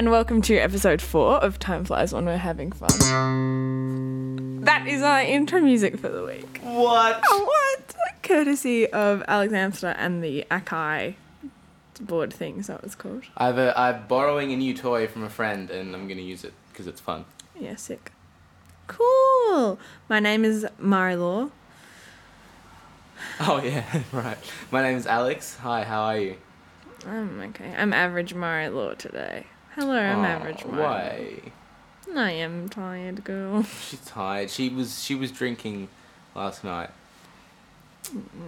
And welcome to episode four of Time Flies When We're Having Fun. That is our intro music for the week. What? Oh, what? Courtesy of Alex Amster and the Akai board thing, that what it's called? I've a, I'm borrowing a new toy from a friend and I'm gonna use it because it's fun. Yeah, sick. Cool. My name is Marie-Laure. Oh yeah, right. My name is Alex. Hi, how are you? I'm okay. I'm average Marie-Laure today. Hello, I'm Aw, average Marie. Why? I am tired, girl. She's tired. She was she was drinking last night.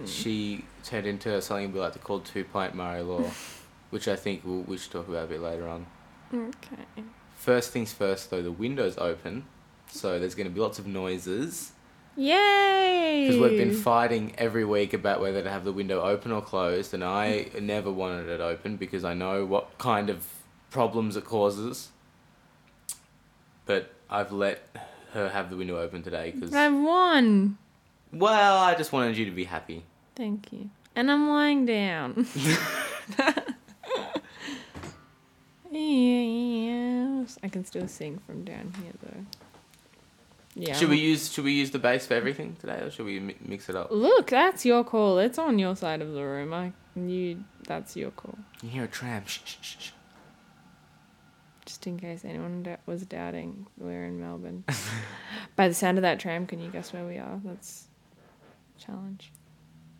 She turned into something we like to call two pint Marie-Laure, which I think we'll, we should talk about a bit later on. Okay. First things first, though, the window's open, so there's going to be lots of noises. Yay! Because we've been fighting every week about whether to have the window open or closed, and I never wanted it open because I know what kind of problems it causes. But I've let her have the window open today because, I've won. well, I just wanted you to be happy. Thank you. And I'm lying down. yes. I can still sing from down here though. Yeah. Should we use Should we use the bass for everything today, or should we mi- mix it up? Look, that's your call. It's on your side of the room. I you that's your call. You hear a tram? Shh, shh, shh, shh. Just in case anyone d- was doubting, we're in Melbourne. By the sound of that tram, can you guess where we are? That's a challenge.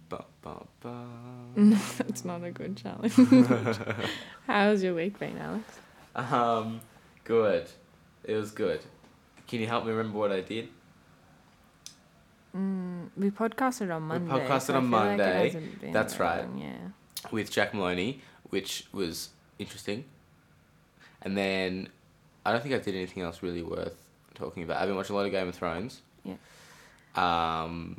Ba, ba, ba. No, that's not a good challenge. How's your week been, Alex? Um, good. It was good. Can you help me remember what I did? Mm, we podcasted on Monday. podcasted so on feel like Monday. That's right. long, Yeah. with Jack Maloney, which was interesting. And then I don't think I did anything else really worth talking about. I've been watching a lot of Game of Thrones. Yeah. Um,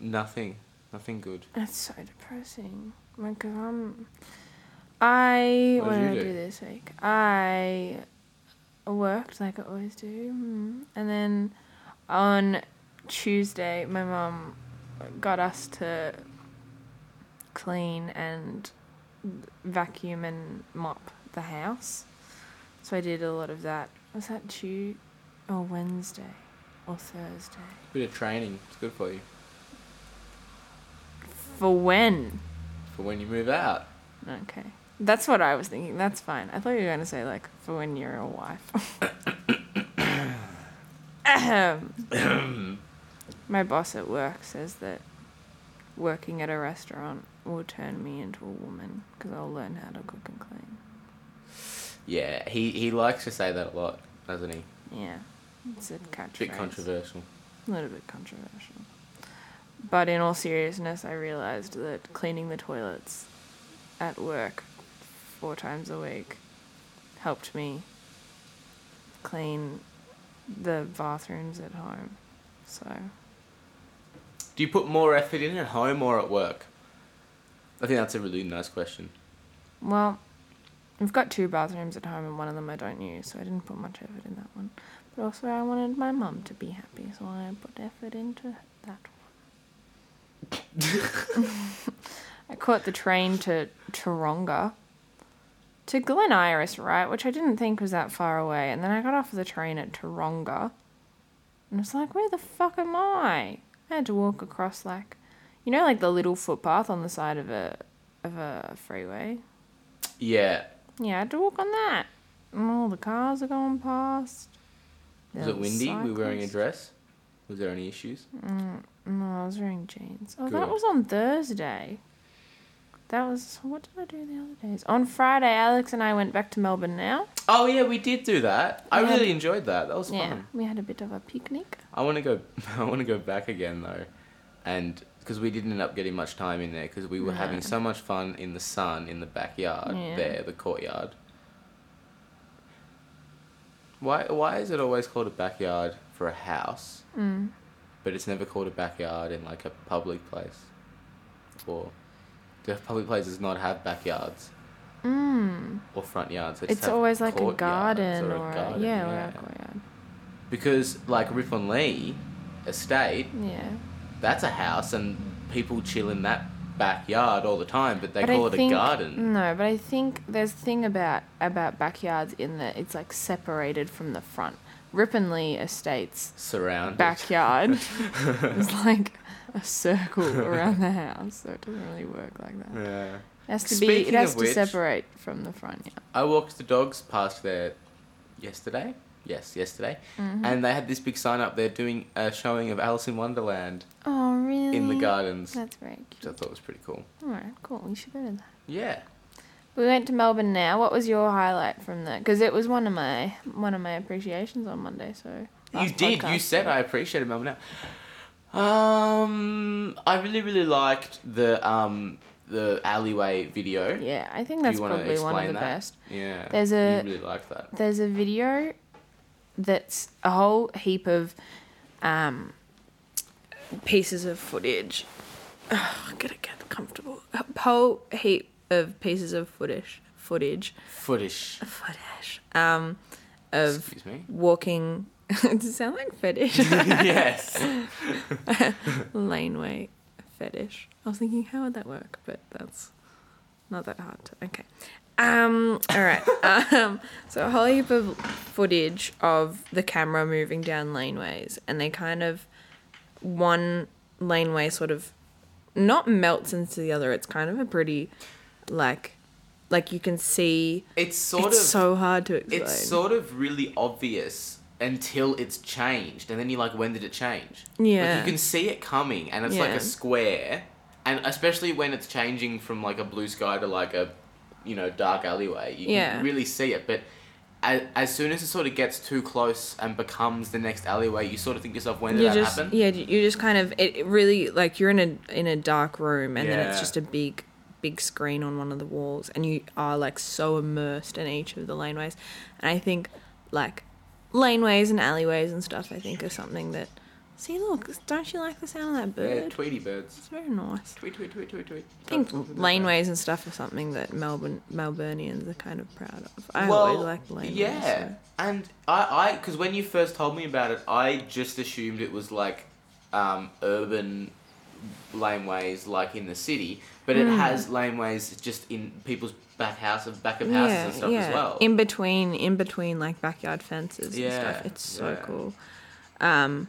nothing, nothing good. It's so depressing. Like, cause I'm, I What what did did I do do? this week? I worked like I always do, mm, and then on Tuesday, my mum got us to clean and vacuum and mop the house. So I did a lot of that. Was that Tuesday or Wednesday or Thursday? Bit of training. It's good for you For when? for when you move out. Okay. That's what I was thinking. That's fine. I thought you were going to say, like, for when you're a wife. My boss at work says that working at a restaurant will turn me into a woman because I'll learn how to cook and clean. Yeah, he he likes to say that a lot, doesn't he? Yeah. It's a catchphrase. Bit controversial. A little bit controversial. But in all seriousness, I realized that cleaning the toilets at work four times a week helped me clean the bathrooms at home. So, Do you put more effort in at home or at work? I think that's a really nice question. well, we've got two bathrooms at home and one of them I don't use, so I didn't put much effort in that one. But also, I wanted my mum to be happy, so I put effort into that one. I caught the train to Tooronga. To Glen Iris, right? Which I didn't think was that far away. And then I got off the train at Tooronga. And I was like, where the fuck am I? I had to walk across like you know like the little footpath on the side of a of a freeway? Yeah. Yeah, I had to walk on that. And all the cars are going past. Was it windy? We were wearing a dress? Was there any issues? Mm, no, I was wearing jeans. Oh, that was on Thursday. That was what did I do the other days? On Friday, Alex and I went back to Melbourne. Now, Oh yeah, we did do that. I had- really enjoyed that. That was yeah, fun. we had a bit of a picnic. I want to go. I want to go back again though, and because we didn't end up getting much time in there because we were having so much fun in the sun in the backyard Yeah. there, the courtyard. Why? Why is it always called a backyard for a house, Mm. but it's never called a backyard in like a public place? Or do public places not have backyards Mm. or front yards? It's always like a garden or or, a garden, yeah, or a courtyard. Because like Rippon Lea estate, Yeah. That's a house and people chill in that backyard all the time, but they But call I it think- a garden. No, but I think there's a thing about about backyards in that it's like separated from the front. Rippon Lea Estates Surrounded. backyard is like a circle around the house, so it doesn't really work like that. Yeah. It has to be. It has to which- separate from the front. Yeah. I walked the dogs past there yesterday. Yes, yesterday. Mm-hmm. And they had this big sign up there doing a showing of Alice in Wonderland Oh really? in the gardens, That's very which I cute. thought was pretty cool. All right, cool. You should go to that. Yeah. We went to Melbourne now. What was your highlight from that? Because it was one of my one of my appreciations on Monday. So You did. You said so- I appreciated Melbourne now. Um, I really, really liked the um the alleyway video. Yeah, I think that's probably one of the that? best. Yeah. There's a- You really liked that. There's a video that's a whole heap of um, pieces of footage. Oh, I gotta get comfortable. A whole heap of pieces of footage. Footage. Footish. Footage. Um, of Excuse me. walking. Does it sound like fetish? yes. Laneway fetish. I was thinking, how would that work? But that's not that hard. To, okay. Um. All right. Um. So a whole heap of footage of the camera moving down laneways, and they kind of one laneway sort of not melts into the other. It's kind of a pretty like like you can see. It's sort it's of so hard to explain. it's sort of really obvious until it's changed, and then you're like, when did it change? Yeah. Like you can see it coming, and it's like a square, and especially when it's changing from like a blue sky to like a, you know, dark alleyway, you Yeah. can really see it. But as, as soon as it sort of gets too close and becomes the next alleyway, you sort of think to yourself, when did you that just happen? yeah you just kind of it it really like you're in a in a dark room and then it's just a big big screen on one of the walls and you are like so immersed in each of the laneways and i think like laneways and alleyways and stuff i think are something that see look don't you like the sound of that bird? Yeah, Tweety birds. it's very nice Tweet, tweet, tweet, tweet, tweet. I think Talk- talk laneways and stuff are something that Melbourne Melburnians are kind of proud of. I well, always like laneways. Yeah, so- and I, I, because when you first told me about it, I just assumed it was like, um, urban laneways like in the city, but it Mm. has laneways just in people's back house of back of houses and stuff as well. In between, in between like backyard fences and Yeah, stuff. It's so yeah. cool. Um,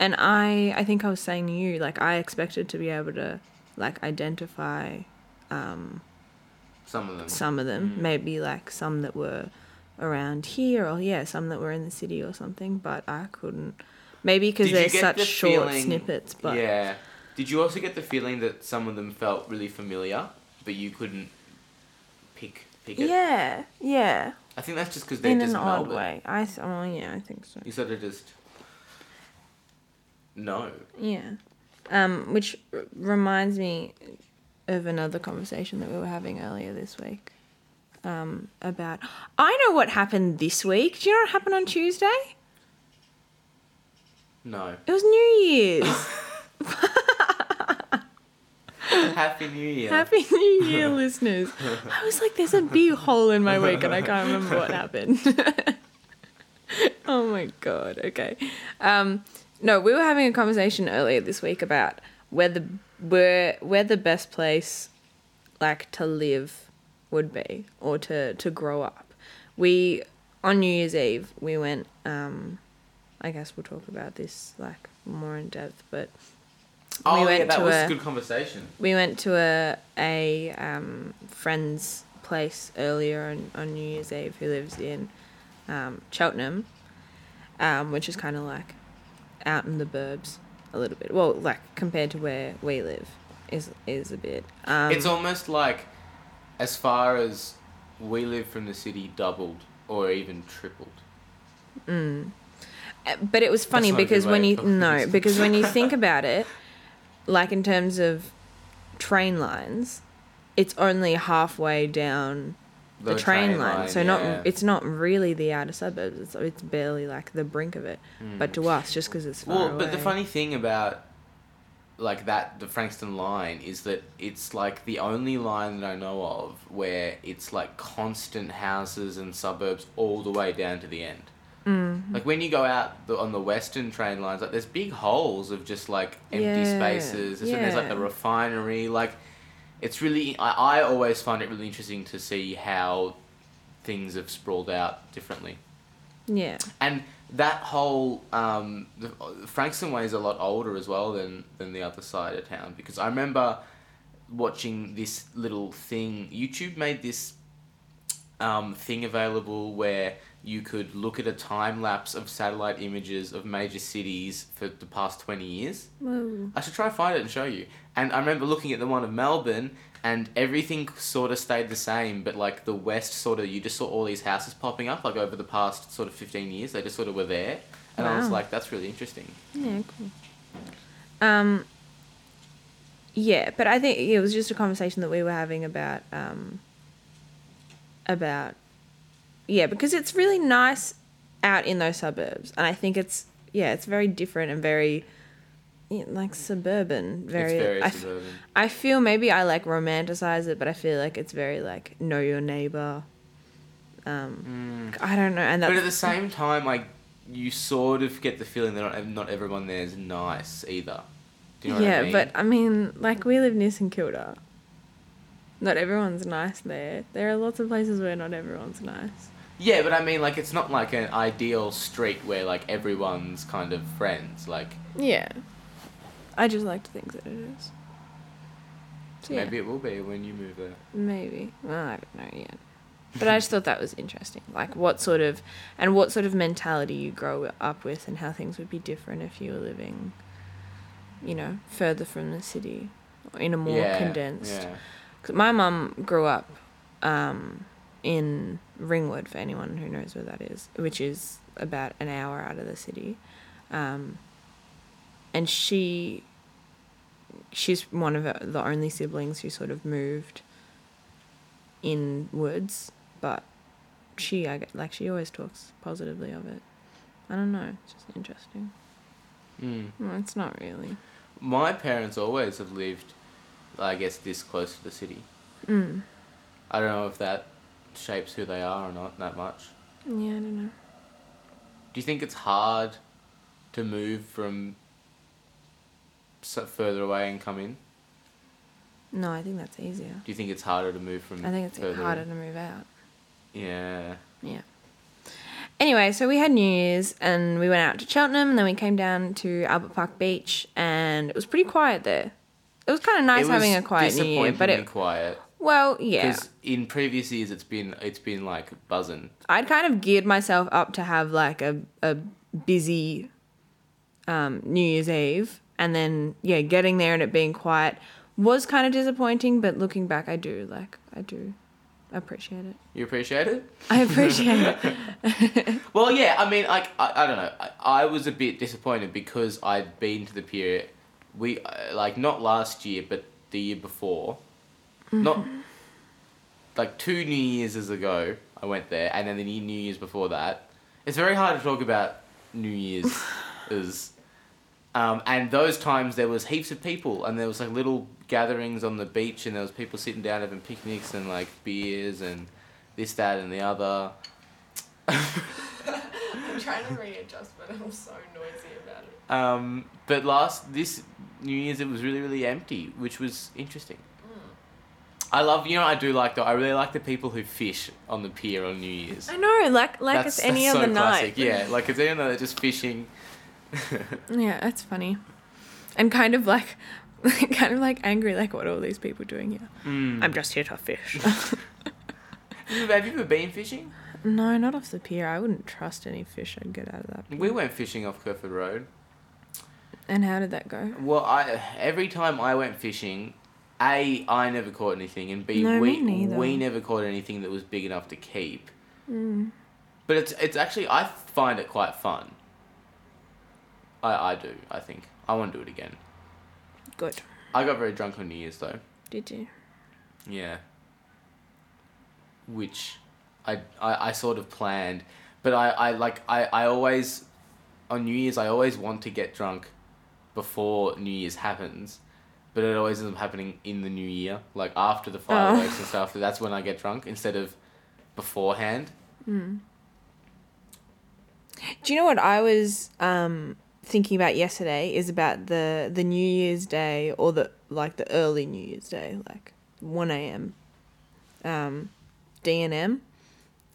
and I, I think I was saying to you, like I expected to be able to, like identify, um, Some of them. some of them. Mm. Maybe like some that were around here, or yeah, some that were in the city or something. But I couldn't. Maybe because they're such the short feeling- snippets. But yeah. Did you also get the feeling that some of them felt really familiar, but you couldn't pick pick it? yeah, yeah. I think that's just because they're In just an odd way. I. th- Oh yeah, I think so. You sort of just no. Yeah. Um, which r- reminds me of another conversation that we were having earlier this week. Um, about I know what happened this week. Do you know what happened on Tuesday? No. It was New Year's. Happy New Year. Happy New Year, listeners. I was like, there's a big hole in my week, and I can't remember what happened. oh my god. Okay. Um, no, we were having a conversation earlier this week about where the where where the best place, like to live, would be or to to grow up. We on New Year's Eve we went. Um, I guess we'll talk about this like more in depth, but oh, we yeah, went that to was a- a good conversation. we went to a a um, friend's place earlier on, on New Year's Eve who lives in um, Cheltenham, um, which is kind of like out in the burbs a little bit. Well, like compared to where we live, is is a bit. Um, it's almost like, as far as we live from the city, doubled or even tripled. Uh, but it was funny not a good because when you no because when you think about it, like in terms of train lines, it's only halfway down the, train, line. So yeah. not it's not really the outer suburbs. It's it's barely like the brink of it. Hmm. But to us, just because it's far Well, away. but the funny thing about like that the Frankston line is that it's like the only line that I know of where it's like constant houses and suburbs all the way down to the end. Mm. Like when you go out the, on the western train lines, like there's big holes of just like empty Yeah, spaces. And there's like yeah. the refinery. Like it's really I, I always find it really interesting to see how things have sprawled out differently. Yeah. And that whole um, the, Frankston Way is a lot older as well than than the other side of town because I remember watching this little thing. YouTube made this um, thing available where you could look at a time lapse of satellite images of major cities for the past twenty years. Whoa. I should try and find it and show you. And I remember looking at the one of Melbourne, and everything sort of stayed the same, but like the west sort of, you just saw all these houses popping up, like over the past sort of 15 years. They just sort of were there. And I was like, that's really interesting. Yeah, cool. Um, yeah, but I think it was just a conversation that we were having about um, about yeah, because it's really nice out in those suburbs, and I think it's yeah, it's very different and very yeah, like suburban. Very, it's very I, suburban. I feel maybe I like romanticize it, but I feel like it's very like know your neighbor. Um, I don't know, and Mm. But at the same time, like, you sort of get the feeling that not, not everyone there is nice either. Do you know yeah, what I mean? but I mean, like we live near St Kilda. Not everyone's nice there. There are lots of places where not everyone's nice. Yeah, but I mean, like, it's not like an ideal street where, like, everyone's kind of friends. Like, Yeah. I just like to think that it is. So, yeah, maybe it will be when you move there. maybe. Well, I don't know yet. But I just thought that was interesting. Like what sort of and what sort of mentality you grow up with and how things would be different if you were living you know, further from the city or in a more yeah, condensed Yeah. 'Cause my mum grew up um, in Ringwood, for anyone who knows where that is, which is about an hour out of the city. Um, and she, she's one of the only siblings who sort of moved in woods, but she, I get, like, she always talks positively of it. I don't know, it's just interesting. Mm. It's not really. My parents always have lived, I guess, this close to the city. Mm. I don't know if that shapes who they are or not that much. Yeah, I don't know. Do you think it's hard to move from further away and come in? No, I think that's easier. Do you think it's harder to move from? I think it's harder in? to move out. Yeah. Yeah. Anyway, so we had New Year's and we went out to Cheltenham and then we came down to Albert Park Beach and it was pretty quiet there. It was kind of nice having a quiet New Year, but it quiet well, yeah. because in previous years it's been it's been like buzzing. I'd kind of geared myself up to have like a a busy um, New Year's Eve, and then yeah, getting there and it being quiet was kind of disappointing. But looking back, I do like I do appreciate it. You appreciate it? I appreciate it. Well, yeah. I mean, like I, I don't know. I, I was a bit disappointed because I'd been to the pier. We uh, like not last year, but the year before. Not like two New Year's ago. I went there, and then the New Year's before that. It's very hard to talk about New Year's, is, um, and those times there was heaps of people, and there was like little gatherings on the beach, and there was people sitting down having picnics and like beers and this, that, and the other. I'm trying to readjust, but I'm so noisy about it. Um, but last this New Year's it was really really empty, which was interesting. I love you know what I do like though I really like the people who fish on the pier on New Year's. I know, like like it's any that's other so classic. night. Yeah, like it's any other night just fishing. Yeah, that's funny. And kind of like kind of like angry like what are all these people doing here? Mm. I'm just here to fish. Have you ever been fishing? no, not off the pier. I wouldn't trust any fish I'd get out of that. Pier. We went fishing off Kerford Road. And how did that go? Well, I every time I went fishing, a I never caught anything, and b No, we we never caught anything that was big enough to keep. Mm. But it's it's actually I find it quite fun. I I do I think I want to do it again. Good. I got very drunk on New Year's though. Did you? Yeah. Which I, I, I sort of planned. But I, I like I, I always on New Year's I always want to get drunk before New Year's happens. But it always ends up happening in the new year. Like after the fireworks and stuff, that's when I get drunk instead of beforehand. Mm. Do you know what I was um, thinking about yesterday? Is about the the New Year's Day or the like the early New Year's Day, like one a.m. Um, D and M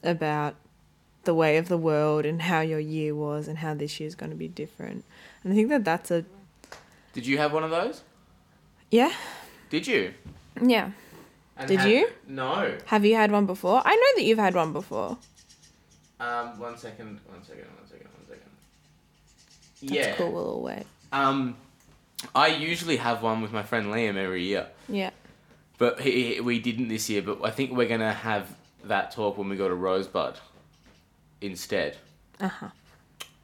about the way of the world and how your year was and how this year's going to be different. And I think that that's a Did you have one of those? Yeah Did you? yeah. And Did had- you? No. Have you had one before? I know that you've had one before. Um, one second, one second, one second, one second. That's yeah. cool. We'll all wait. Um, I usually have one with my friend Liam every year, Yeah. but he, he- we didn't this year. But I think we're gonna have that talk when we go to Rosebud instead. Uh huh.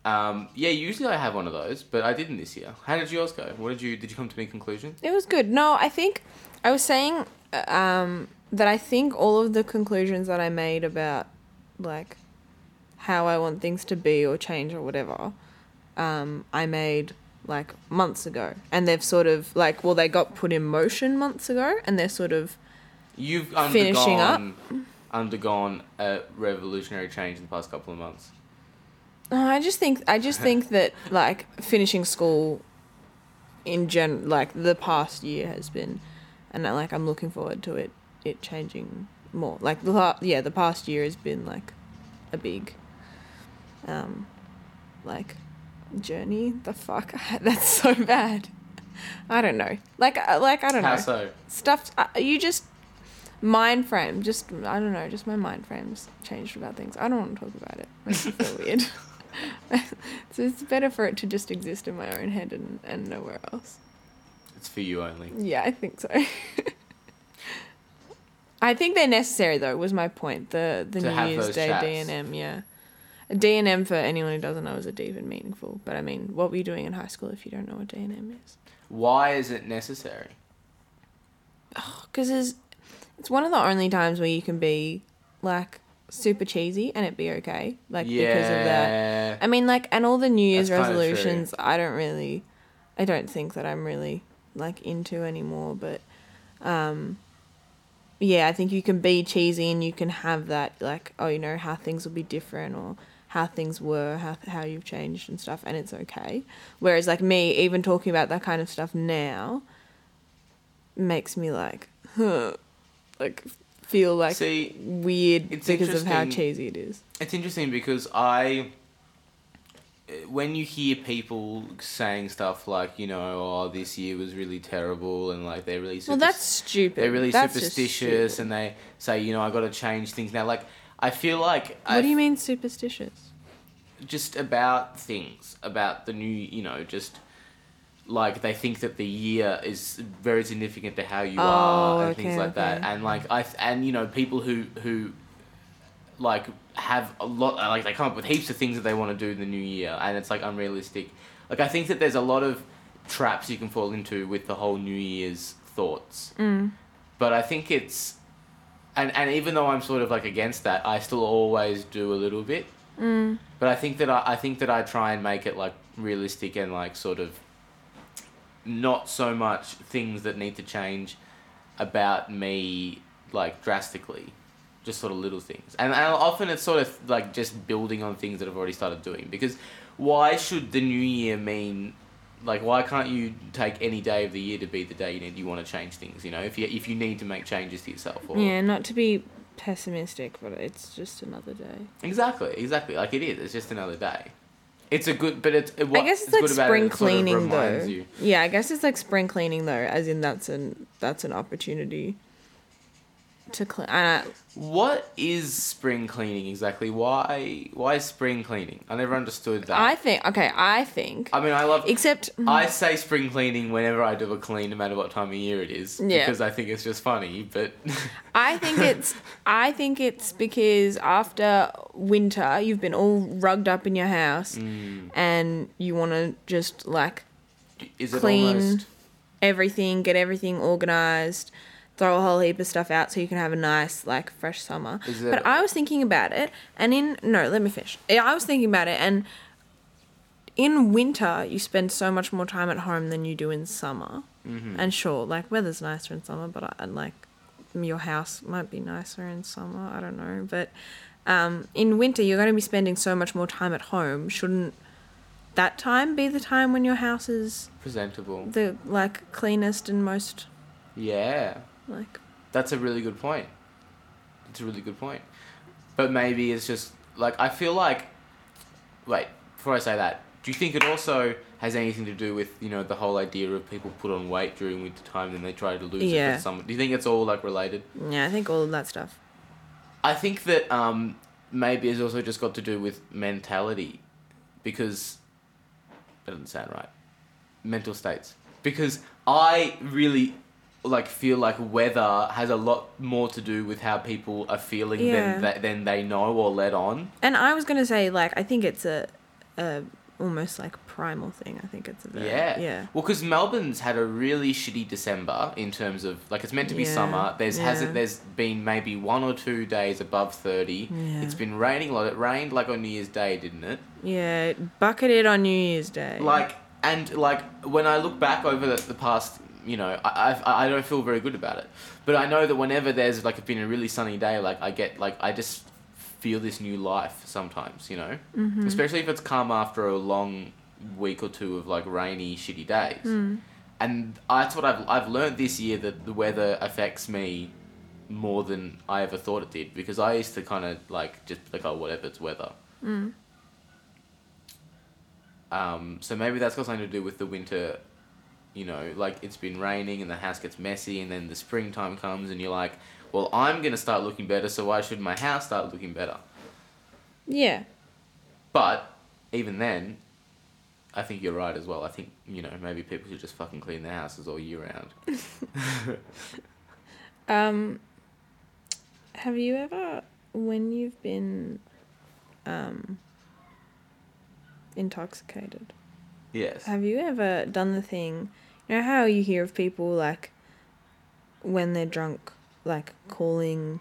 Um, yeah, usually I have one of those, but I didn't this year. How did yours go? What did you did you come to any conclusion? It was good. No, I think I was saying um, that I think all of the conclusions that I made about like how I want things to be or change or whatever, um, I made like months ago, and they've sort of like well they got put in motion months ago, and they're sort of You've Finishing up. undergone undergone a revolutionary change in the past couple of months. No, I just think I just think that like finishing school in gen like the past year has been and I, like I'm looking forward to it it changing more. Like the la- yeah, the past year has been like a big um like journey. The fuck? That's so bad. I don't know. Like uh, like I don't How know. so? Stuff uh, you just mind frame just I don't know, just my mind frame's changed about things. I don't want to talk about it. Makes me feel weird. so it's better for it to just exist in my own head and, and nowhere else. It's for you only. Yeah, I think so. I think they're necessary though, was my point. The the To New Year's Day. D and M, yeah. D and M for anyone who doesn't know is a deep and meaningful. But I mean, what were you doing in high school if you don't know what D and M is? Why is it necessary? Oh, because it's, it's one of the only times where you can be like super cheesy and it'd be okay. Like yeah. because of that. I mean, like, and all the New Year's That's resolutions, I don't really, I don't think that I'm really like into anymore. But, um, yeah, I think you can be cheesy and you can have that like, oh, you know, how things will be different or how things were, how how you've changed and stuff, and it's okay. Whereas like me, even talking about that kind of stuff now, makes me like, huh, like feel like See, weird it's because of how cheesy it is. It's interesting because I, when you hear people saying stuff like, you know, oh, this year was really terrible, and like they're really Well, that's stupid. they're really That's superstitious, and they say, you know, I got to change things now. Like, I feel like What I do you mean superstitious? just about things about the new, you know, just. Like they think that the year is very significant to how you Oh, are and okay, things like that, and like I and you know people who who like have a lot like they come up with heaps of things that they want to do in the new year and it's like unrealistic. Like i think that there's a lot of traps you can fall into with the whole new year's thoughts. Mm. but i think it's and and even though i'm sort of like against that i still always do a little bit. Mm. but i think that i, I think that i try and make it like realistic and like sort of not so much things that need to change about me like drastically just sort of little things. And, and often it's sort of like just building on things that i've already started doing. Because why should the new year mean like why can't you take any day of the year to be the day you need you want to change things you know? If you if you need to make changes to yourself or Yeah, not to be pessimistic, but it's just another day. exactly exactly. Like it is. It's just another day it's a good but it's it, I guess it's like good about it, spring sort of cleaning though. you. Yeah, I guess it's like spring cleaning though, as in that's an that's an opportunity to clean. Uh, What is spring cleaning exactly? Why why spring cleaning? I never understood that. I think okay, I think I mean, I love. except I say spring cleaning whenever I do a clean, no matter what time of year it is, Yeah. because I think it's just funny. But I think it's I think it's because after winter you've been all rugged up in your house Mm. and you want to just like is it Clean. almost? everything, get everything organized, throw a whole heap of stuff out so you can have a nice like fresh summer. But I was thinking about it and in no, let me finish. Yeah, I was thinking about it and in winter you spend so much more time at home than you do in summer. Mhm. And sure, like weather's nicer in summer, but I, like your house might be nicer in summer. I don't know, but um, in winter you're going to be spending so much more time at home. Shouldn't that time be the time when your house is presentable. the like cleanest and most Yeah. Like That's a really good point. It's a really good point. But maybe it's just like I feel like. Wait, before I say that, do you think it also has anything to do with you know the whole idea of people put on weight during winter time and they try to lose it for summer? Do you think it's all like related? Yeah, I think all of that stuff. I think that um, maybe it's also just got to do with mentality, because that doesn't sound right. Mental states, because I really like feel like weather has a lot more to do with how people are feeling Yeah. than than than they know or let on. And I was gonna say, like, I think it's a, a almost like primal thing. I think it's a very, Yeah. yeah, Well, because Melbourne's had a really shitty December in terms of like it's meant to be Yeah, summer. There's hasn't there's been maybe one or two days above thirty. Yeah. It's been raining a lot. It rained like on New Year's Day, didn't it? yeah. It bucketed on New Year's Day. Like and like when I look back over the, the past, you know, I, I I don't feel very good about it. But I know that whenever there's like been a really sunny day, like I get like I just feel this new life sometimes, you know, Mm-hmm. especially if it's come after a long week or two of like rainy, shitty days. Mm. And that's what I've I've learned this year that the weather affects me more than I ever thought it did because I used to kind of like just like oh whatever it's weather. Mm. Um, so maybe that's got something to do with the winter. You know, like it's been raining and the house gets messy, and then the springtime comes, and you're like, well, I'm gonna start looking better, so why should my house start looking better? yeah, But even then, I think you're right as well. I think you know maybe people should just fucking clean their houses all year round. Um, have you ever, when you've been, um, intoxicated, yes. have you ever done the thing? You know how you hear of people like, when they're drunk, like calling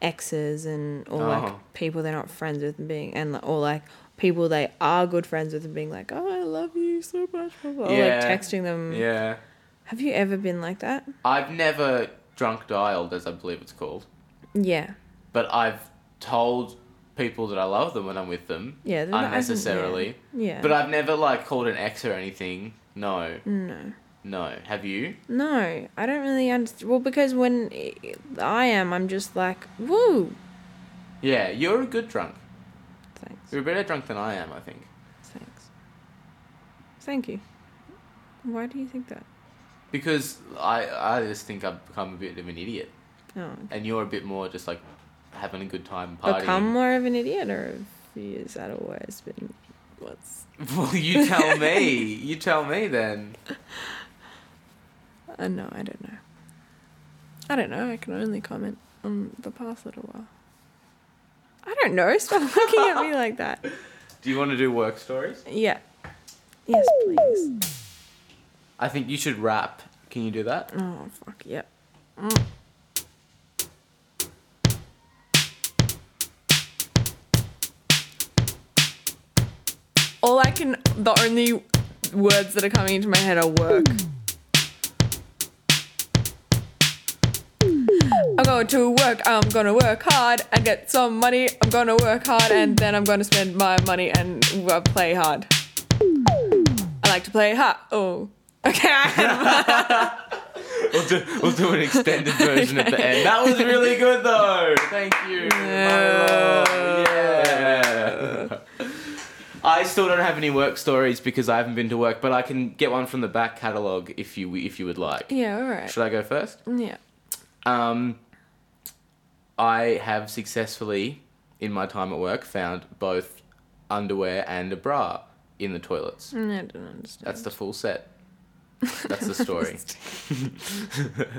exes and or Oh. like uh-huh. people they're not friends with and being and or like people they are good friends with and being like, oh, I love you so much, blah, blah, or like Yeah. texting them. Yeah. Have you ever been like that? I've never drunk dialed, as I believe it's called, Yeah. but I've told people that I love them when I'm with them Yeah. then that- I think- unnecessarily. Yeah. But I've never like called an ex or anything. No, no. no. Have you? No, I don't really understand. Well, because when I am, I'm just like, woo. Yeah, you're a good drunk. Thanks. You're a better drunk than I am, I think. Thanks. Thank you. Why do you think that? Because I I just think I've become a bit of an idiot, Oh, and you're a bit more just like having a good time partying. become more of an idiot, or is that always been what's? Well, you tell me. You tell me then. Uh, no, I don't know. I don't know. I can only comment on the past little while. I don't know. Stop looking at me like that. Do you want to do work stories? Yeah. Yes, please. I think you should rap. Can you do that? Oh fuck. Yep. Mm. All I can, the only words that are coming into my head are work. I'm going to work, I'm gonna work hard and get some money. I'm gonna work hard and then I'm gonna spend my money and uh, play hard. I like to play hard. Oh. Okay, We'll do, we'll do an extended version at the end. That was really good though. Thank you. Yeah. I still don't have any work stories because I haven't been to work, but I can get one from the back catalogue if you if you would like. Yeah, alright. Should I go first? Yeah. Um, I have successfully, in my time at work, found both underwear and a bra in the toilets. I don't understand. That's the full set. That's the story.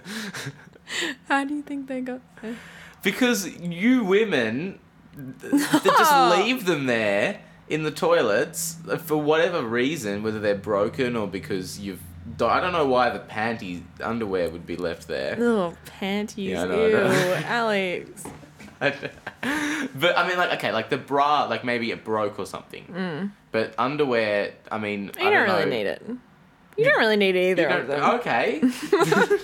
How do you think they got there? because you women th- th- just leave them there in the toilets for whatever reason, whether they're broken or because you've. I don't know why the panty underwear would be left there. Oh, panties. Yeah, I know, I know. Alex. but I mean, like, okay, like the bra, like maybe it broke or something. Mm. But underwear, I mean, You I don't, don't really know. need it. You don't really need You either of them. Okay.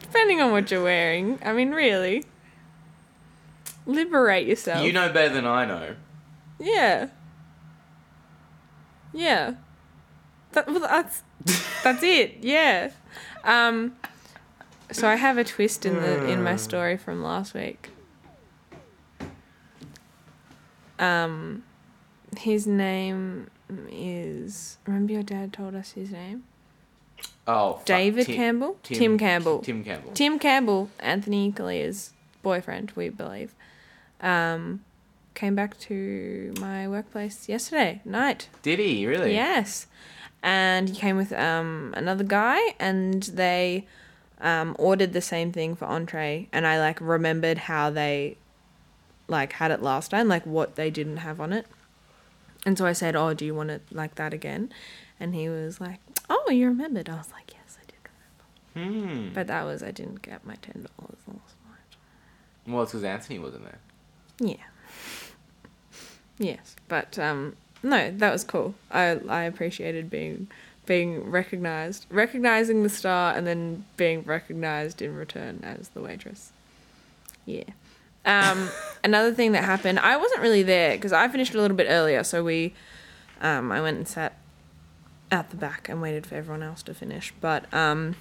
Depending on what you're wearing. I mean, really. Liberate yourself. you know better than I know. Yeah. Yeah. That, well, that's that's it. Yeah. Um. So I have a twist in the in my Mm. story from last week. Um, his name is. Remember your dad told us his name. Oh, fuck, David Tim- Campbell. Tim, Campbell. Tim Campbell. Tim Campbell, Anthony Callea's boyfriend, we believe, um, came back to my workplace yesterday night. Did he really? Yes. And he came with um, another guy, and they um, ordered the same thing for entree. And I like remembered how they like had it last time, like what they didn't have on it. And so I said, "Oh, do you want it like that again?" And he was like, "Oh, you remembered?" I was like, "Yes, I did." Hmm. But that was I didn't get my ten dollars last night. well, it's because Anthony wasn't there. Yeah. Yes, but um, no, that was cool. I I appreciated being being recognized, recognizing the star, and then being recognized in return as the waitress. Yeah. Um, another thing that happened, I wasn't really there because I finished a little bit earlier, so we, um, I went and sat at the back and waited for everyone else to finish. But um,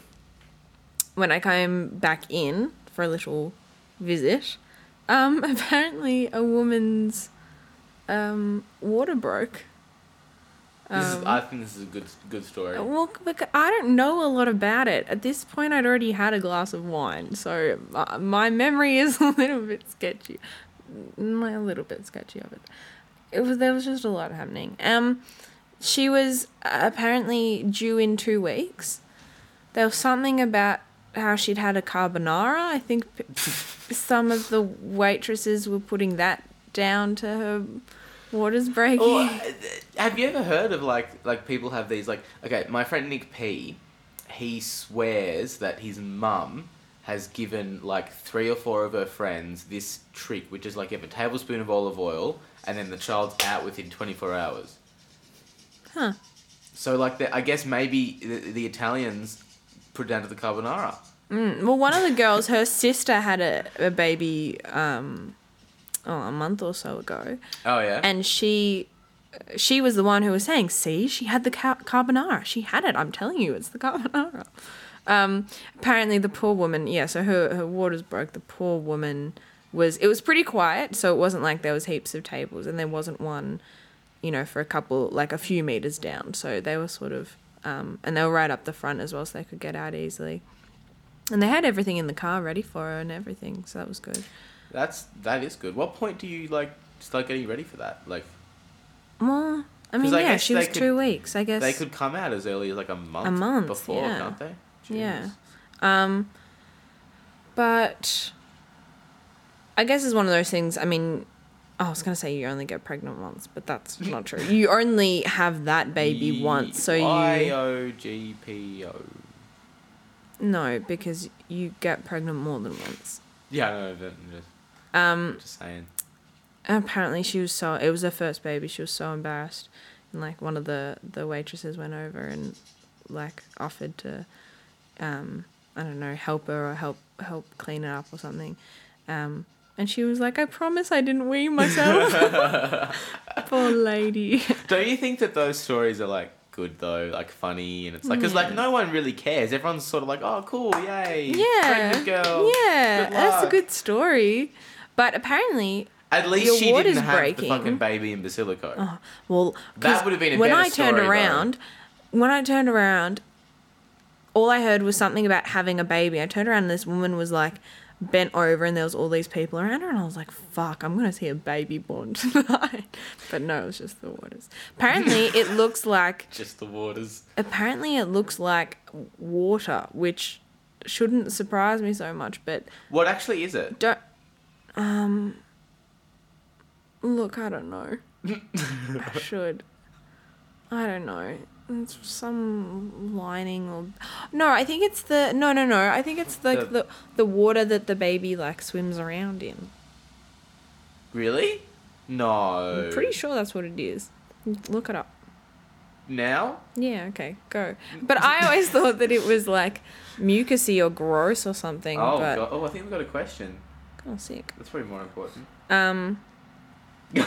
when I came back in for a little visit, um, apparently a woman's um, water broke. This is, Um, I think this is a good good story. well, bec- I don't know a lot about it. At this point, I'd already had a glass of wine, so uh, my memory is a little bit sketchy. Mm, A little bit sketchy of it. It was there was just a lot happening. Um, she was apparently due in two weeks. There was something about how she'd had a carbonara. I think some of the waitresses were putting that down to her waters breaking. Or, uh, have you ever heard of like like people have these like okay, my friend Nick P, he swears that his mum has given like three or four of her friends this trick, which is like you have a tablespoon of olive oil and then the child's out within twenty four hours. Huh. So like the, I guess maybe the, the Italians put it down to the carbonara. Mm, well, one of the girls, her sister had a, a baby um, oh, a month or so ago, Oh yeah. and she she was the one who was saying, "See, she had the ca- carbonara. She had it. I'm telling you, it's the carbonara." Um, apparently, the poor woman, yeah. So her her waters broke. The poor woman was. It was pretty quiet, so it wasn't like there was heaps of tables, and there wasn't one, you know, for a couple like a few meters down. So they were sort of, um, and they were right up the front as well, so they could get out easily. And they had everything in the car ready for her and everything, so that was good. That's that is good. What point do you like start getting ready for that? Like Well, I mean, I yeah, she was could- two weeks. I guess they could come out as early as like a month, a month, before, yeah. can't they? Yeah. Um, but I guess it's one of those things. I mean, I was gonna say you only get pregnant once, but that's not true. You only have that baby once, so you O G P O. no, because you get pregnant more than once. Yeah, no, no, I'm just, Um, just saying. apparently she was so it was her first baby. She was so embarrassed, and like one of the the waitresses went over and like offered to, um, I don't know, help her or help help clean it up or something. Um, and she was like, "I promise I didn't wee myself." Poor lady. Don't you think that those stories are like good though, like funny, and it's like because like no one really cares. Everyone's sort of like, oh, cool, yay, Yeah. pregnant girl. Yeah, that's a good story. But apparently, At least she didn't have breaking. the fucking baby in Basilico. Oh, well, that would've been a when I turned story, though. around. When I turned around, all I heard was something about having a baby. I turned around and this woman was like bent over, and there was all these people around her, and I was like, "Fuck, I'm gonna see a baby born tonight." but no, it was just the waters. Apparently, it looks like Just the waters. apparently it looks like water, which shouldn't surprise me so much. But What actually is it? don't um look i don't know i should i don't know it's some lining or no i think it's the no no no i think it's like The- the the water that the baby like swims around in Really? No. i'm pretty sure that's what it is look it up Now? yeah okay go but i always thought that it was like mucusy or gross or something Oh, but God. oh, I think we've got a question. oh sick That's probably more important. Um, All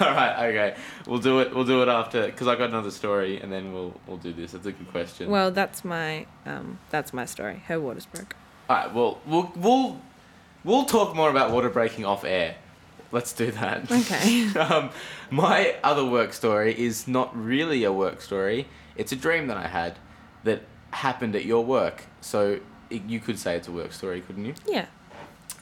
right, okay. We'll do it. We'll do it after because I got another story, and then we'll we'll do this. That's a good question. Well, that's my um, that's my story. Her water's broke. All right. Well, we'll we'll we'll talk more about water breaking off air. Let's do that. Okay. um, my other work story is not really a work story. It's a dream that I had that happened at your work. So it, you could say it's a work story, couldn't you? Yeah.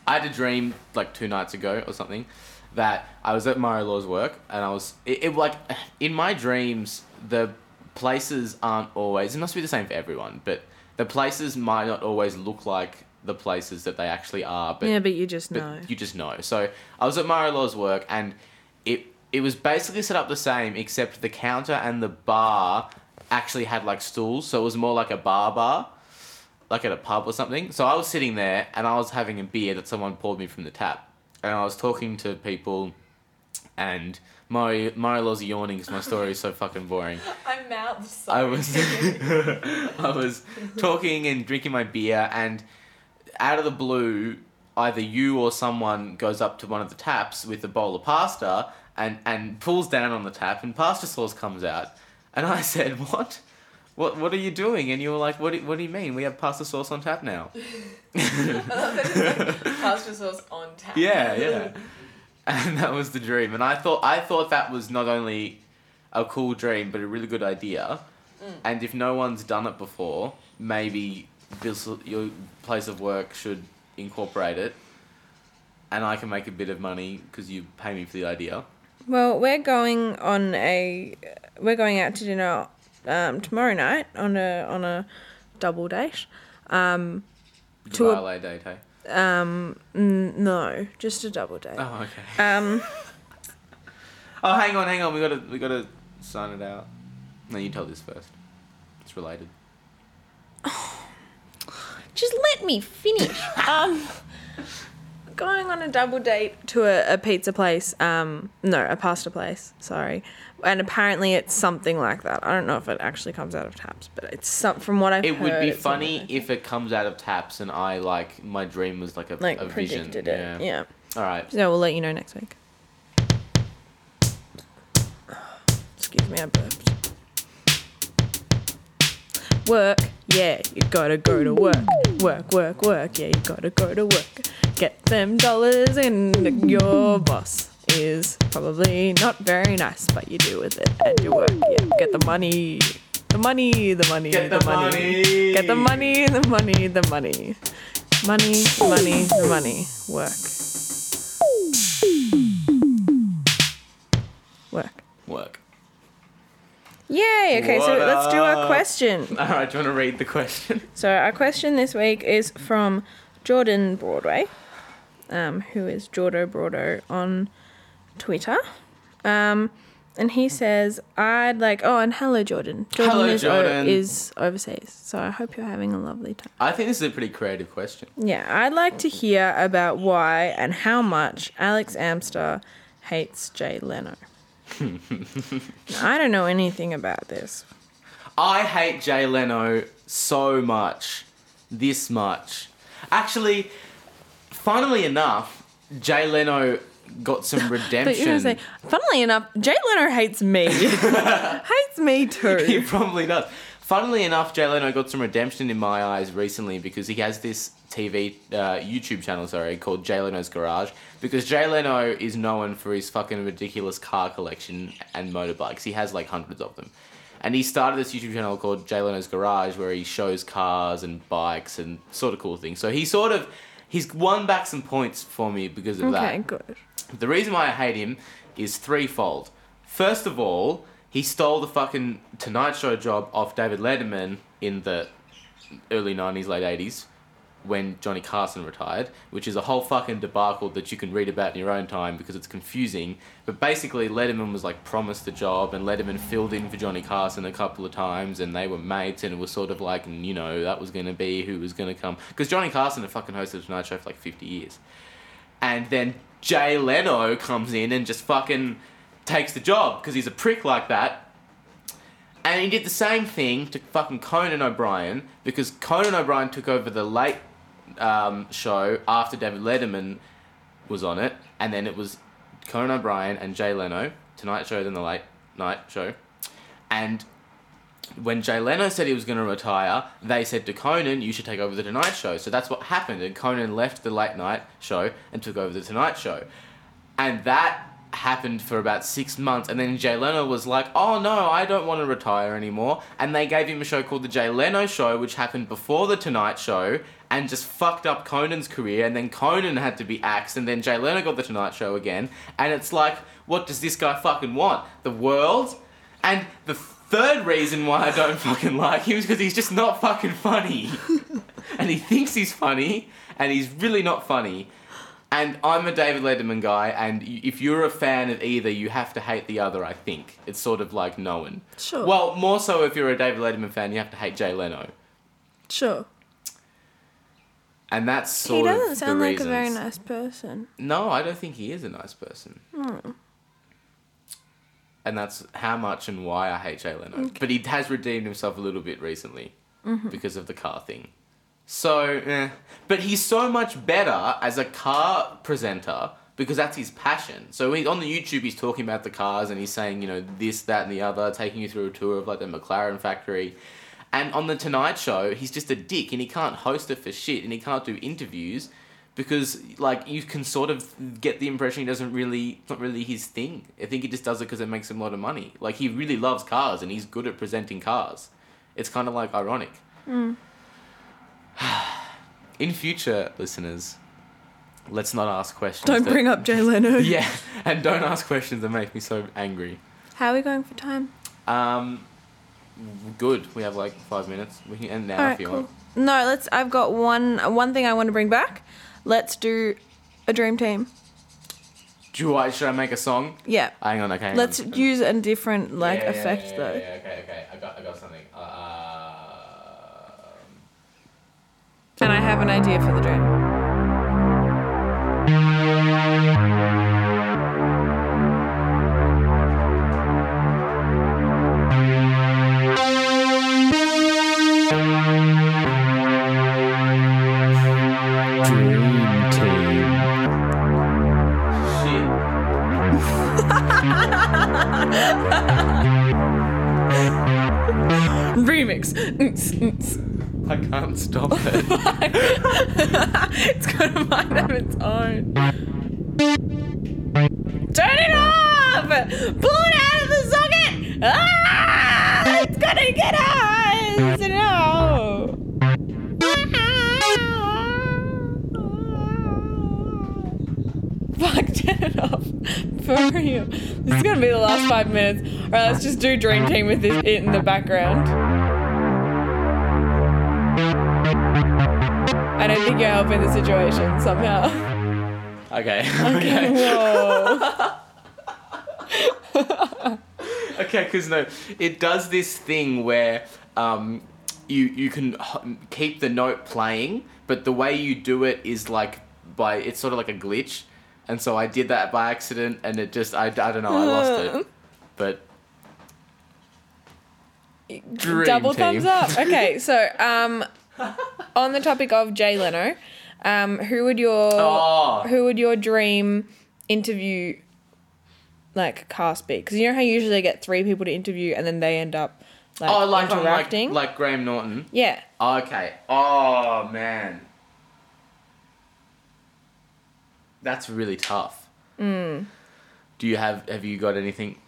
I had a dream like two nights ago or something that I was at Marie-Laure's work and I was it, it like in my dreams the places aren't always it must be the same for everyone but the places might not always look like the places that they actually are but yeah, but you just but know. you just know. So I was at Marie-Laure's work, and it it was basically set up the same, except the counter and the bar actually had like stools, so it was more like a bar bar, like at a pub or something. So I was sitting there, and I was having a beer that someone poured me from the tap, and I was talking to people, and Marie Mario Law's yawning because my story is so fucking boring. I'm mouthed. I was I was talking and drinking my beer and out of the blue either you or someone goes up to one of the taps with a bowl of pasta and and pulls down on the tap and pasta sauce comes out and I said what what what are you doing? And you were like what do, what do you mean? We have pasta sauce on tap now. Pasta sauce on tap. yeah yeah. And that was the dream. And I thought I thought that was not only a cool dream but a really good idea. Mm. And if no one's done it before maybe this your place of work should incorporate it. And I can make a bit of money because you pay me for the idea. Well, we're going on a we're going out to dinner um, tomorrow night on a on a double date. Um, To a- Valet date eh? um, n- no, just a double date. oh okay Um, oh hang on hang on we gotta we gotta sign it out no you tell this first it's related just let me finish. um, going on a double date to a, a pizza place. Um, no, a pasta place. Sorry, and apparently it's something like that. I don't know if it actually comes out of taps, but it's some from what I've It would heard, be it's something funny like if it comes out of taps and I like my dream was like a, like a vision. predicted it. Yeah. All right. So we'll let you know next week. Excuse me, I burped. Work, yeah, you gotta go to work. Work, work, work, yeah, you gotta go to work. Get them dollars and your boss is probably not very nice, but you deal with it and you work. Yeah, get the money. The money, the money, Get the, the money. money. Get the money, the money, the money. Money, money, the money. Work. Work. Work. Yay! Okay, so What let's do our question. All right. Do you want to read the question? So our question this week is from Jordan Broadway, um, who is Jordo Broado on Twitter. Um, and he says, I'd like, oh, and hello, Jordan. Jordan, Hello, is, Jordan. is overseas, so I hope you're having a lovely time. I think this is a pretty creative question. Yeah, I'd like to hear about why and how much Alex Amster hates Jay Leno. I don't know anything about this. I hate Jay Leno so much. This much. Actually, funnily enough, Jay Leno got some redemption. gonna say, funnily enough, Jay Leno hates me. hates me too. he probably does. Funnily enough, Jay Leno got some redemption in my eyes recently because he has this TV, uh, YouTube channel, sorry, called Jay Leno's Garage. Because Jay Leno is known for his fucking ridiculous car collection and motorbikes. He has like hundreds of them. And he started this YouTube channel called Jay Leno's Garage where he shows cars and bikes and sort of cool things. So he sort of, he's won back some points for me because of that. Okay, good. The reason why I hate him is threefold. First of all, he stole the fucking Tonight Show job off David Letterman in the early 90s, late 80s when Johnny Carson retired, which is a whole fucking debacle that you can read about in your own time because it's confusing. But basically, Letterman was like promised the job, and Letterman filled in for Johnny Carson a couple of times, and they were mates, and it was sort of like, you know, that was going to be who was going to come. Because Johnny Carson had fucking hosted Tonight Show for like 50 years. And then Jay Leno comes in and just fucking takes the job because he's a prick like that. And he did the same thing to fucking Conan O'Brien because Conan O'Brien took over the late um, show after David Letterman was on it, and then it was Conan O'Brien and Jay Leno, Tonight Show, then the Late Night Show, and when Jay Leno said he was going to retire, they said to Conan, "You should take over the Tonight Show." So that's what happened, and Conan left the Late Night Show and took over the Tonight Show, and that happened for about six months, and then Jay Leno was like, "Oh no, I don't want to retire anymore," and they gave him a show called the Jay Leno Show, which happened before the Tonight Show, and just fucked up Conan's career, and then Conan had to be axed, and then Jay Leno got the Tonight Show again, and it's like, what does this guy fucking want? The world? And the third reason why I don't fucking like him is because he's just not fucking funny. and he thinks he's funny, and he's really not funny. And I'm a David Letterman guy, and y- if you're a fan of either, you have to hate the other, I think. It's sort of like known. Sure. Well, more so if you're a David Letterman fan, you have to hate Jay Leno. Sure. And that's He sort of doesn't sound the like a very reasons. nice person. No, I don't think he is a nice person. Hmm. And that's how much and why I hate Jay Leno. But he has redeemed himself a little bit recently Mm-hmm. because of the car thing. So, eh. But he's so much better as a car presenter because that's his passion. So he, on the YouTube, he's talking about the cars and he's saying, you know, this, that, and the other, taking you through a tour of like the McLaren factory. And on the Tonight Show, he's just a dick and he can't host it for shit and he can't do interviews because like you can sort of get the impression he doesn't really it's not really his thing. I think he just does it because it makes him a lot of money. Like he really loves cars and he's good at presenting cars. It's kind of like ironic. In future, listeners, let's not ask questions. Don't that- bring up Jay Leno. Yeah, and don't ask questions that make me so angry. How are we going for time? Um, good. We have like five minutes. We can end now right, if you cool. want. No, let's. I've got one one thing I want to bring back. Let's do a dream team. Do I should I make a song? Yeah. Hang on, okay. hang Let's on. use a different like Yeah, yeah, effect yeah, though. Yeah, okay, okay. I got, I got something. Uh, And I have an idea for the. Dream Stop it. it's got a mind of its own. Turn it off! Pull it out of the socket! Ah! It's gonna get us! No! Fuck, turn it off. For real. This is gonna be the last five minutes. Alright, let's just do Dream Team with this it in the background. I don't think you're helping the situation somehow. Okay. Okay, Okay. Okay, because no, it does this thing where um, you you can h- keep the note playing, but the way you do it is like by it's sort of like a glitch, and so I did that by accident, and it just I, I don't know I lost it, but Dream Double team. thumbs up. Okay, so um, on the topic of Jay Leno, um, who would your oh who would your dream interview like cast be? Because you know how usually they get three people to interview and then they end up like, oh like on, like interacting. like Graham Norton. yeah. Okay. Oh man. That's really tough. Hmm. Do you have have you got anything?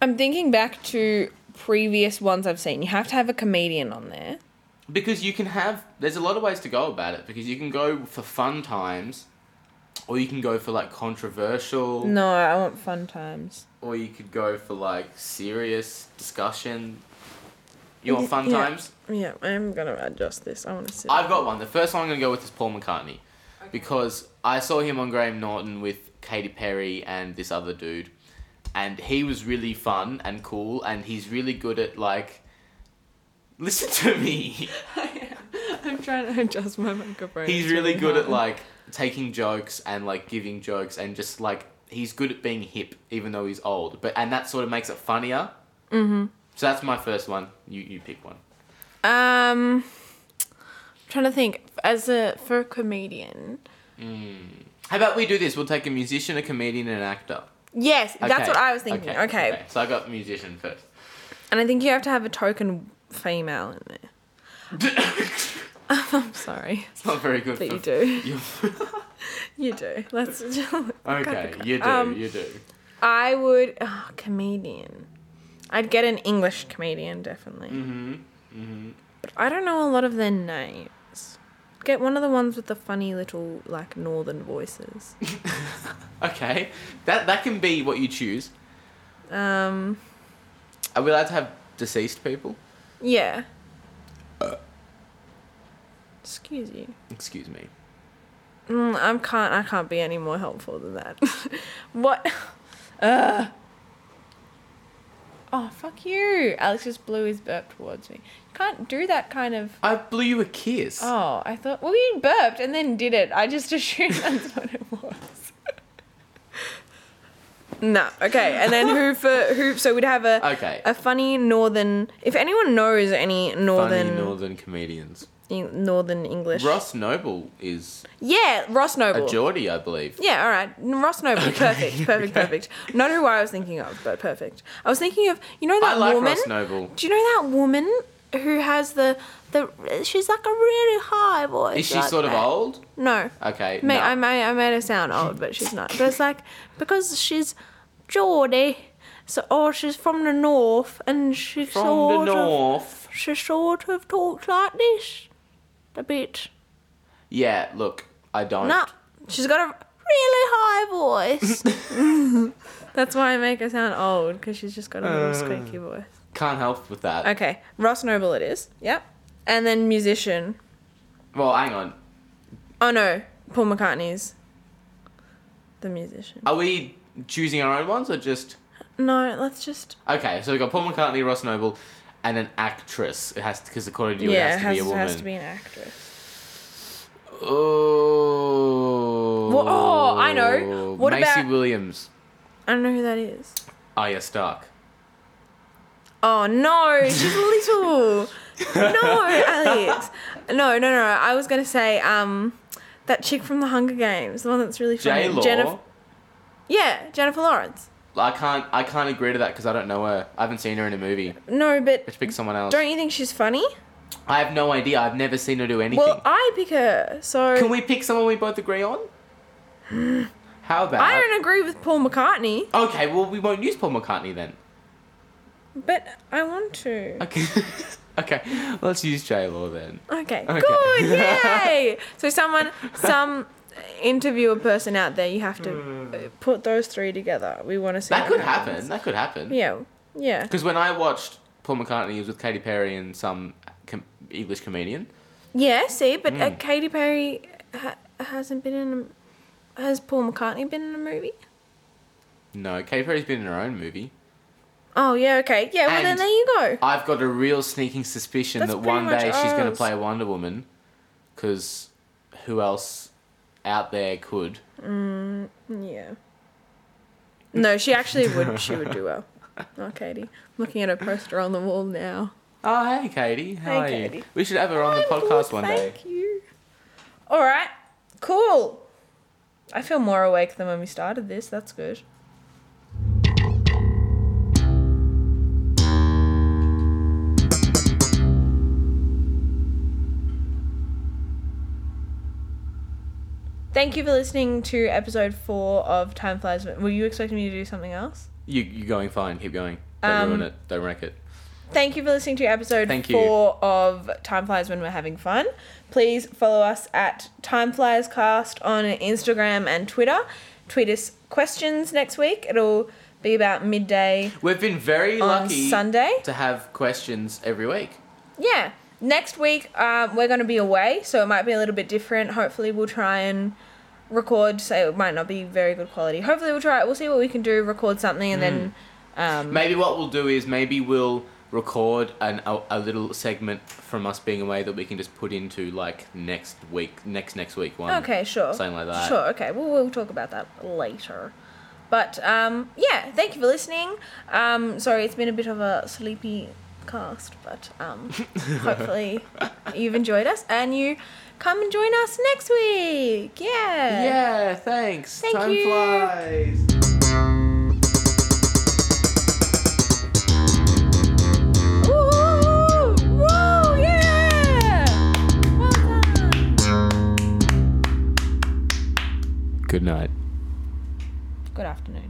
I'm thinking back to previous ones I've seen. You have to have a comedian on there. Because you can have there's a lot of ways to go about it because you can go for fun times or you can go for like controversial No, I want fun times. or you could go for like serious discussion. You want fun Yeah. times? Yeah, I'm gonna adjust this. I want to sit. I've got one. The first one I'm gonna go with is Paul McCartney, because I saw him on Graham Norton with Katy Perry and this other dude, and he was really fun and cool, and he's really good at like. Listen to me. I'm trying to adjust my microphone. He's really good at like taking jokes and like giving jokes and just like he's good at being hip even though he's old. But and that sort of makes it funnier. Mm-hmm. So that's my first one. You you pick one. Um, I'm trying to think as a for a comedian. Mm. How about we do this? We'll take a musician, a comedian, and an actor. Yes, that's what I was thinking. Okay. Okay. So I got musician first. And I think you have to have a token female in there. I'm sorry, It's not very good. but you do. You- You do. Let's. okay, you do. Um, you do. I would. Oh, comedian. I'd get an English comedian, definitely. Mm-hmm. Mm-hmm. But I don't know a lot of their names. Get one of the ones with the funny little, like, northern voices. Okay, that that can be what you choose. Um, Are we allowed to have deceased people? Yeah. Excuse you. Excuse me. Mm, I can't. I can't be any more helpful than that. what? Uh. Oh fuck you! Alex just blew his burp towards me. You can't do that kind of. I blew you a kiss. Oh, I thought. Well, you burped and then did it. I just assumed that's what it was. No. Okay. And then who for who? So we'd have a Okay. a funny northern. If anyone knows any northern Funny northern comedians. Eng- northern English. Ross Noble is Yeah, Ross Noble. a Geordie, I believe. Yeah, all right. Ross Noble, perfect, perfect, perfect. Not who I was thinking of, but perfect. I was thinking of you know that I that like woman. Ross Noble. Do you know that woman who has the the? She's like a really high voice. Is she like sort of old? No. Okay. May, no. I may I made her sound old, but she's not. But it's like because she's Geordie, so or she's from the north, and she From sort the of she sort of talks like this, a bit. Yeah, look, I don't. No, she's got a really high voice. That's why I make her sound old because she's just got a little Uh. squeaky voice. Can't help with that. Okay, Ross Noble it is. Yep. And then musician. Well, hang on. Oh no, Paul McCartney's the musician. Are we choosing our own ones or just. No, let's just. Okay, so we've got Paul McCartney, Ross Noble, and an actress. It has to, because according to you, yeah, it has to be a woman. It has to be an actress. Oh. Well, oh, I know. What Maisie about- Williams. I don't know who that is. Oh, Arya Stark. Oh no, she's little. no, Alex. No, no, no. I was gonna say um, that chick from the Hunger Games, the one that's really funny. J Law. Jennifer. Yeah, Jennifer Lawrence. I can't. I can't agree to that because I don't know her. I haven't seen her in a movie. No, but Let's pick someone else. don't you think she's funny? I have no idea. I've never seen her do anything. Well, I pick her. So Can we pick someone we both agree on? How about? I don't agree with Paul McCartney, Okay, well we won't use Paul McCartney then. But I want to. Okay. okay, let's use J Law then. Okay, Okay. good, yay! so someone, some interviewer person out there, you have to uh, put those three together. We want to see. That could happens. happen. That could happen. Yeah, yeah. Because when I watched Paul McCartney, he was with Katy Perry and some com- English comedian. Yeah, see, but uh, Mm. Katy Perry ha- hasn't been in a. Has Paul McCartney been in a movie? No, Katy Perry's been in her own movie. Oh, yeah, okay. Yeah, well, then And- there you go. I've got a real sneaking suspicion That's that pretty one much day she's going to play Wonder Woman. Because who else out there could? Mm, yeah. No, she actually would. She would do well. Oh, Katie. I'm looking at her poster on the wall now. Oh, hey, Katie. How Hey, are Katie. you? We should have her on the I'm podcast one day. Thank you. All right. Cool. I feel more awake than when we started this. That's good. Thank you for listening to episode four of Time Flies. Were you expecting me to do something else? You, you're going fine. Keep going. Don't Um, ruin it. Don't wreck it. Thank you for listening to episode Thank you. four of Time Flies When We're Having Fun. Please follow us at Time Flies Cast on Instagram and Twitter. Tweet us questions next week. It'll be about midday We've been very on lucky Sunday. to have questions every week. Yeah. Next week, um, we're going to be away, so it might be a little bit different. Hopefully, we'll try and record. so it might not be very good quality. Hopefully, we'll try. it. We'll see what we can do. Record something, and then. Um, Maybe what we'll do is maybe we'll record an, a, a little segment from us being away that we can just put into like next week, next next week one. Okay, sure. Something like that. Sure, okay. Well, we'll talk about that later. But um, yeah, thank you for listening. Um, sorry, it's been a bit of a sleepy podcast, but um, hopefully you've enjoyed us and you come and join us next week. Yeah. Yeah, thanks. Thank Time you. flies. Woo! Woo! Yeah! Good night. Good afternoon.